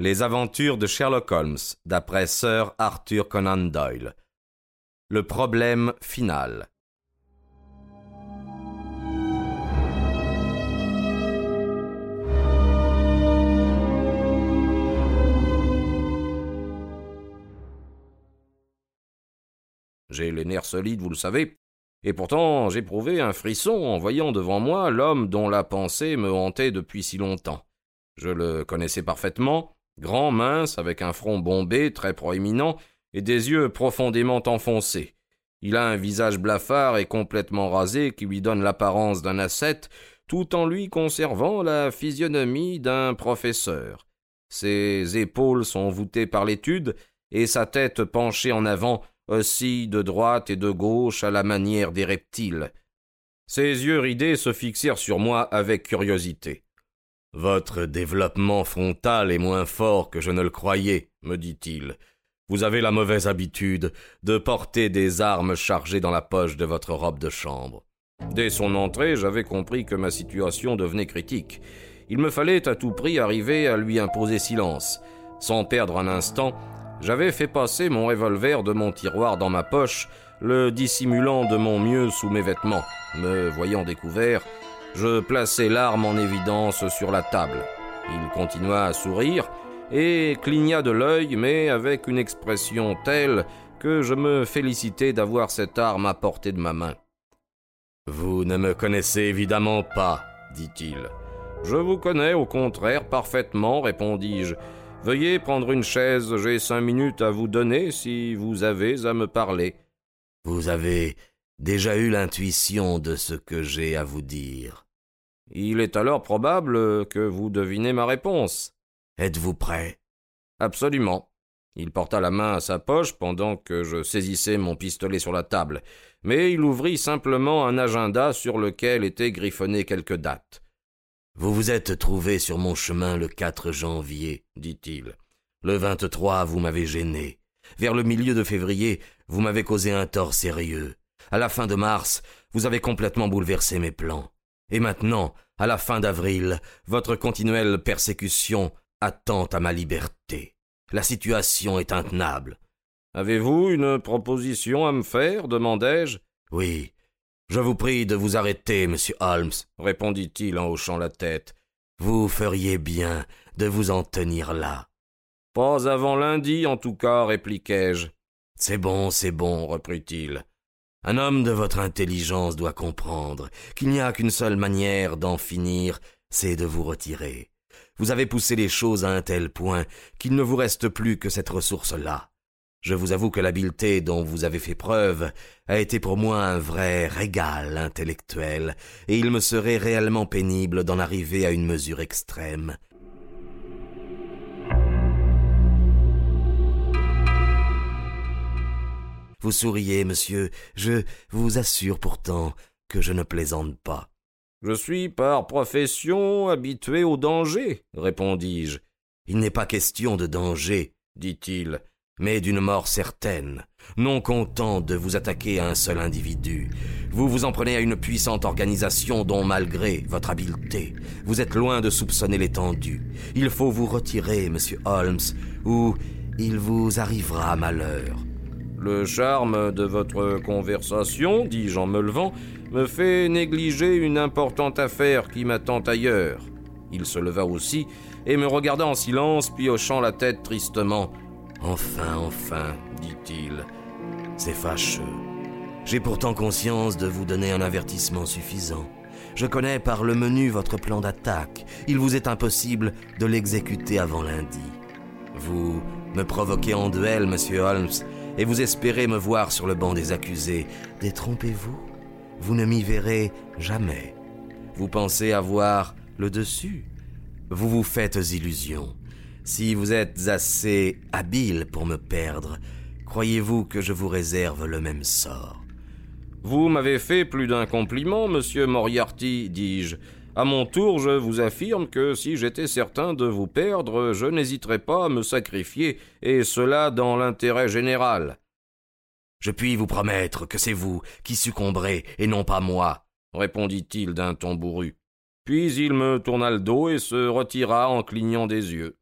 Les aventures de Sherlock Holmes, d'après Sir Arthur Conan Doyle. Le problème final. J'ai les nerfs solides, vous le savez, et pourtant j'éprouvais un frisson en voyant devant moi l'homme dont la pensée me hantait depuis si longtemps. Je le connaissais parfaitement, grand, mince, avec un front bombé, très proéminent, et des yeux profondément enfoncés. Il a un visage blafard et complètement rasé qui lui donne l'apparence d'un ascète, tout en lui conservant la physionomie d'un professeur. Ses épaules sont voûtées par l'étude, et sa tête penchée en avant oscille de droite et de gauche à la manière des reptiles. Ses yeux ridés se fixèrent sur moi avec curiosité. Votre développement frontal est moins fort que je ne le croyais, me dit-il. Vous avez la mauvaise habitude de porter des armes chargées dans la poche de votre robe de chambre. Dès son entrée, j'avais compris que ma situation devenait critique. Il me fallait à tout prix arriver à lui imposer silence. Sans perdre un instant, j'avais fait passer mon revolver de mon tiroir dans ma poche, le dissimulant de mon mieux sous mes vêtements. Me voyant découvert, je plaçai l'arme en évidence sur la table. Il continua à sourire et cligna de l'œil, mais avec une expression telle que je me félicitai d'avoir cette arme à portée de ma main. Vous ne me connaissez évidemment pas, dit-il. Je vous connais au contraire parfaitement, répondis-je. Veuillez prendre une chaise, j'ai cinq minutes à vous donner si vous avez à me parler. Vous avez déjà eu l'intuition de ce que j'ai à vous dire. Il est alors probable que vous devinez ma réponse. Êtes-vous prêt? Absolument. Il porta la main à sa poche pendant que je saisissais mon pistolet sur la table, mais il ouvrit simplement un agenda sur lequel étaient griffonnées quelques dates. Vous vous êtes trouvé sur mon chemin le 4 janvier, dit-il. Le 23, vous m'avez gêné. Vers le milieu de février, vous m'avez causé un tort sérieux. À la fin de mars, vous avez complètement bouleversé mes plans. Et maintenant, à la fin d'avril, votre continuelle persécution attend à ma liberté. La situation est intenable. Avez-vous une proposition à me faire? demandai-je. Oui. Je vous prie de vous arrêter, monsieur Holmes, répondit-il en hochant la tête. Vous feriez bien de vous en tenir là. Pas avant lundi, en tout cas, répliquai-je. C'est bon, c'est bon, reprit-il. Un homme de votre intelligence doit comprendre qu'il n'y a qu'une seule manière d'en finir, c'est de vous retirer. Vous avez poussé les choses à un tel point qu'il ne vous reste plus que cette ressource-là. Je vous avoue que l'habileté dont vous avez fait preuve a été pour moi un vrai régal intellectuel, et il me serait réellement pénible d'en arriver à une mesure extrême. Vous souriez, monsieur. Je vous assure pourtant que je ne plaisante pas. Je suis par profession habitué au danger, répondis-je. Il n'est pas question de danger, dit-il, mais d'une mort certaine. Non content de vous attaquer à un seul individu, vous vous en prenez à une puissante organisation dont, malgré votre habileté, vous êtes loin de soupçonner l'étendue. Il faut vous retirer, monsieur Holmes, ou il vous arrivera malheur. Le charme de votre conversation, dis-je en me levant, me fait négliger une importante affaire qui m'attend ailleurs. Il se leva aussi et me regarda en silence, puis hochant la tête tristement. Enfin, enfin, dit-il, c'est fâcheux. J'ai pourtant conscience de vous donner un avertissement suffisant. Je connais par le menu votre plan d'attaque. Il vous est impossible de l'exécuter avant lundi. Vous me provoquez en duel, monsieur Holmes, et vous espérez me voir sur le banc des accusés. Détrompez-vous, vous ne m'y verrez jamais. Vous pensez avoir le dessus. Vous vous faites illusion. Si vous êtes assez habile pour me perdre, croyez-vous que je vous réserve le même sort? Vous m'avez fait plus d'un compliment, monsieur Moriarty, dis-je. À mon tour, je vous affirme que si j'étais certain de vous perdre, je n'hésiterais pas à me sacrifier, et cela dans l'intérêt général. Je puis vous promettre que c'est vous qui succomberez et non pas moi, répondit-il d'un ton bourru. Puis il me tourna le dos et se retira en clignant des yeux.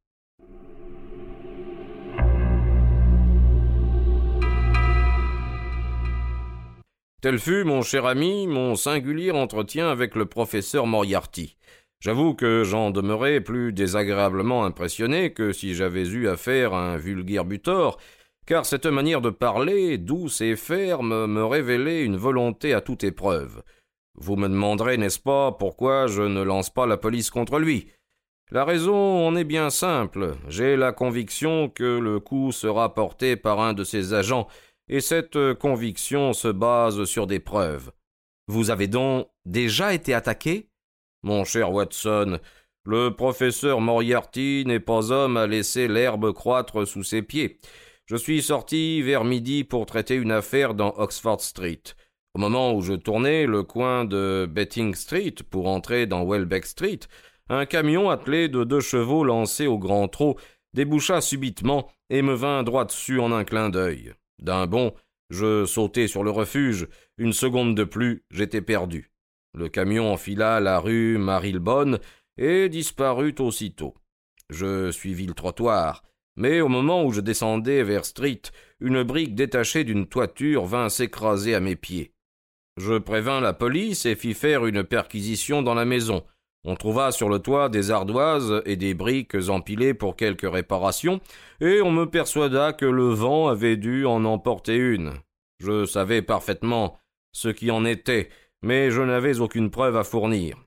Tel fut, mon cher ami, mon singulier entretien avec le professeur Moriarty. J'avoue que j'en demeurais plus désagréablement impressionné que si j'avais eu affaire à un vulgaire butor, car cette manière de parler, douce et ferme, me révélait une volonté à toute épreuve. Vous me demanderez, n'est-ce pas, pourquoi je ne lance pas la police contre lui? La raison en est bien simple. J'ai la conviction que le coup sera porté par un de ses agents, et cette conviction se base sur des preuves. Vous avez donc déjà été attaqué? Mon cher Watson, le professeur Moriarty n'est pas homme à laisser l'herbe croître sous ses pieds. Je suis sorti vers midi pour traiter une affaire dans Oxford Street. Au moment où je tournais le coin de Betting Street pour entrer dans Welbeck Street, un camion attelé de deux chevaux lancés au grand trot déboucha subitement et me vint droit dessus en un clin d'œil. D'un bond, je sautai sur le refuge. Une seconde de plus, j'étais perdu. Le camion enfila la rue Marilbonne et disparut aussitôt. Je suivis le trottoir, mais au moment où je descendais vers Street, une brique détachée d'une toiture vint s'écraser à mes pieds. Je prévins la police et fis faire une perquisition dans la maison. On trouva sur le toit des ardoises et des briques empilées pour quelques réparations, et on me persuada que le vent avait dû en emporter une. Je savais parfaitement ce qui en était, mais je n'avais aucune preuve à fournir.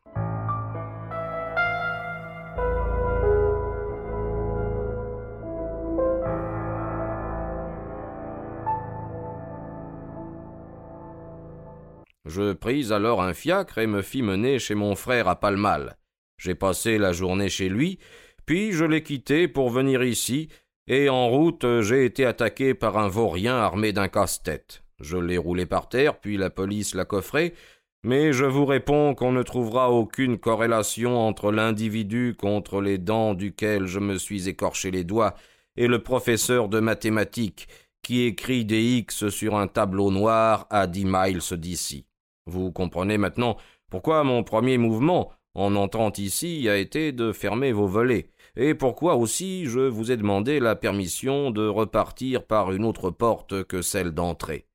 Je pris alors un fiacre et me fis mener chez mon frère à Palmal. J'ai passé la journée chez lui, puis je l'ai quitté pour venir ici, et en route j'ai été attaqué par un vaurien armé d'un casse-tête. Je l'ai roulé par terre, puis la police l'a coffré, mais je vous réponds qu'on ne trouvera aucune corrélation entre l'individu contre les dents duquel je me suis écorché les doigts et le professeur de mathématiques qui écrit des X sur un tableau noir à dix miles d'ici. Vous comprenez maintenant pourquoi mon premier mouvement, en entrant ici, a été de fermer vos volets, et pourquoi aussi je vous ai demandé la permission de repartir par une autre porte que celle d'entrée.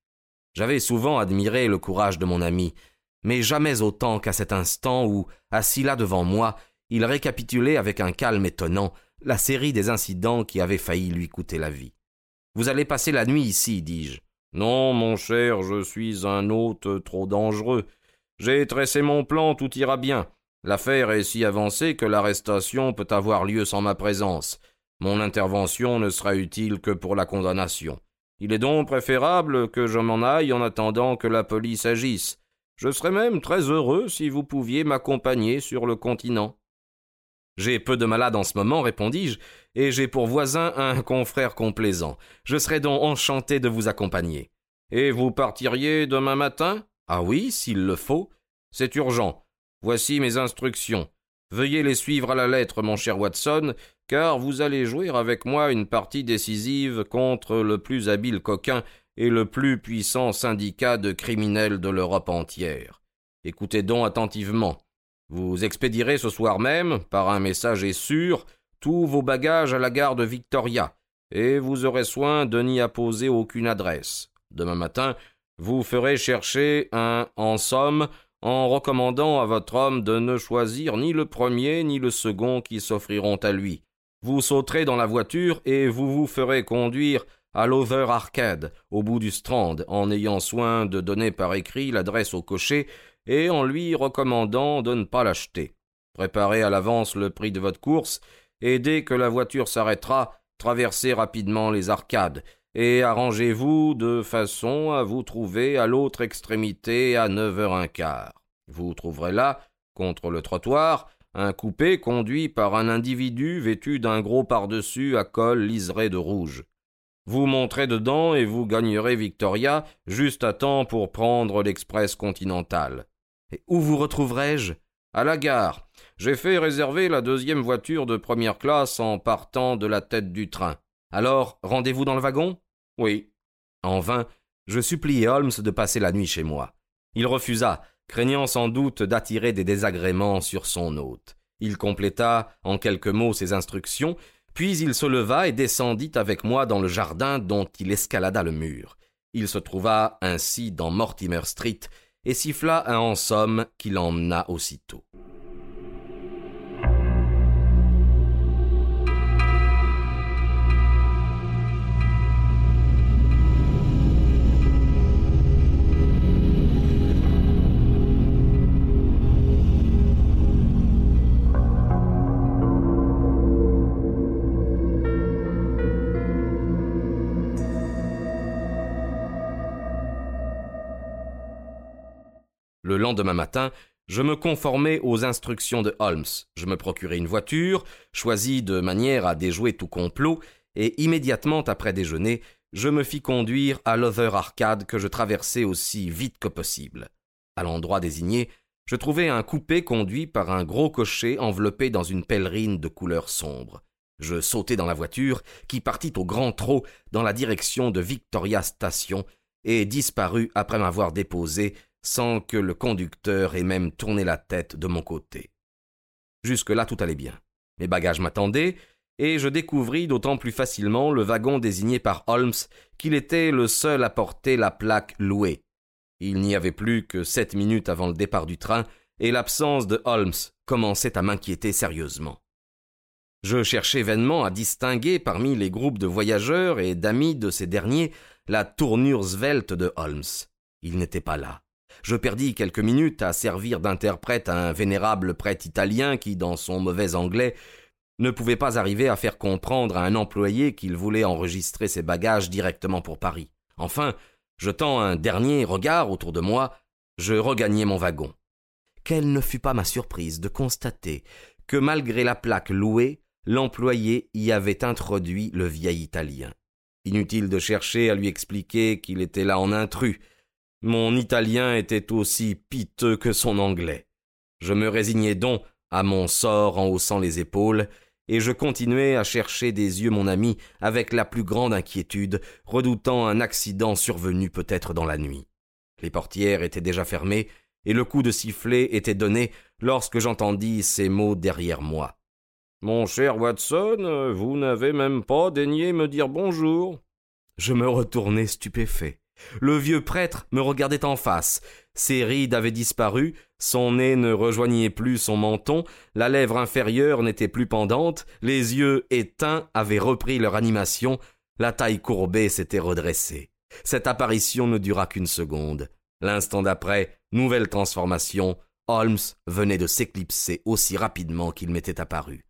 J'avais souvent admiré le courage de mon ami, mais jamais autant qu'à cet instant où, assis là devant moi, il récapitulait avec un calme étonnant la série des incidents qui avaient failli lui coûter la vie. Vous allez passer la nuit ici, dis-je. Non, mon cher, je suis un hôte trop dangereux. J'ai tressé mon plan, tout ira bien. L'affaire est si avancée que l'arrestation peut avoir lieu sans ma présence. Mon intervention ne sera utile que pour la condamnation. Il est donc préférable que je m'en aille en attendant que la police agisse. Je serais même très heureux si vous pouviez m'accompagner sur le continent. J'ai peu de malades en ce moment, répondis-je, et j'ai pour voisin un confrère complaisant. Je serais donc enchanté de vous accompagner. Et vous partiriez demain matin? Ah oui, s'il le faut. C'est urgent. Voici mes instructions. Veuillez les suivre à la lettre, mon cher Watson, car vous allez jouer avec moi une partie décisive contre le plus habile coquin et le plus puissant syndicat de criminels de l'Europe entière. Écoutez donc attentivement. Vous expédierez ce soir même, par un messager sûr, tous vos bagages à la gare de Victoria, et vous aurez soin de n'y apposer aucune adresse. Demain matin, vous ferez chercher un en somme en recommandant à votre homme de ne choisir ni le premier ni le second qui s'offriront à lui. Vous sauterez dans la voiture et vous vous ferez conduire à l'Over Arcade, au bout du Strand, en ayant soin de donner par écrit l'adresse au cocher et en lui recommandant de ne pas l'acheter. Préparez à l'avance le prix de votre course, et dès que la voiture s'arrêtera, traversez rapidement les arcades, et arrangez-vous de façon à vous trouver à l'autre extrémité à neuf heures un quart. Vous trouverez là, contre le trottoir, un coupé conduit par un individu vêtu d'un gros pardessus à col liseré de rouge. Vous monterez dedans et vous gagnerez Victoria juste à temps pour prendre l'express continental. Et où vous retrouverai-je? À la gare. J'ai fait réserver la deuxième voiture de première classe en partant de la tête du train. Alors, rendez-vous dans le wagon? Oui. En vain, je suppliai Holmes de passer la nuit chez moi. Il refusa, craignant sans doute d'attirer des désagréments sur son hôte. Il compléta en quelques mots ses instructions, puis il se leva et descendit avec moi dans le jardin dont il escalada le mur. Il se trouva ainsi dans Mortimer Street et siffla un en somme qui l'emmena aussitôt. Lendemain matin, je me conformai aux instructions de Holmes. Je me procurai une voiture, choisie de manière à déjouer tout complot, et immédiatement après déjeuner, je me fis conduire à l'Other Arcade que je traversai aussi vite que possible. À l'endroit désigné, je trouvai un coupé conduit par un gros cocher enveloppé dans une pèlerine de couleur sombre. Je sautai dans la voiture, qui partit au grand trot dans la direction de Victoria Station, et disparut après m'avoir déposé sans que le conducteur ait même tourné la tête de mon côté. Jusque-là tout allait bien. Mes bagages m'attendaient, et je découvris d'autant plus facilement le wagon désigné par Holmes qu'il était le seul à porter la plaque louée. Il n'y avait plus que sept minutes avant le départ du train, et l'absence de Holmes commençait à m'inquiéter sérieusement. Je cherchais vainement à distinguer parmi les groupes de voyageurs et d'amis de ces derniers la tournure svelte de Holmes. Il n'était pas là. Je perdis quelques minutes à servir d'interprète à un vénérable prêtre italien qui, dans son mauvais anglais, ne pouvait pas arriver à faire comprendre à un employé qu'il voulait enregistrer ses bagages directement pour Paris. Enfin, jetant un dernier regard autour de moi, je regagnai mon wagon. Quelle ne fut pas ma surprise de constater que malgré la plaque louée, l'employé y avait introduit le vieil Italien. Inutile de chercher à lui expliquer qu'il était là en intrus, mon italien était aussi piteux que son anglais. Je me résignai donc à mon sort en haussant les épaules, et je continuai à chercher des yeux mon ami avec la plus grande inquiétude, redoutant un accident survenu peut-être dans la nuit. Les portières étaient déjà fermées, et le coup de sifflet était donné lorsque j'entendis ces mots derrière moi. Mon cher Watson, vous n'avez même pas daigné me dire bonjour. Je me retournai stupéfait. Le vieux prêtre me regardait en face. Ses rides avaient disparu, son nez ne rejoignait plus son menton, la lèvre inférieure n'était plus pendante, les yeux éteints avaient repris leur animation, la taille courbée s'était redressée. Cette apparition ne dura qu'une seconde. L'instant d'après, nouvelle transformation, Holmes venait de s'éclipser aussi rapidement qu'il m'était apparu.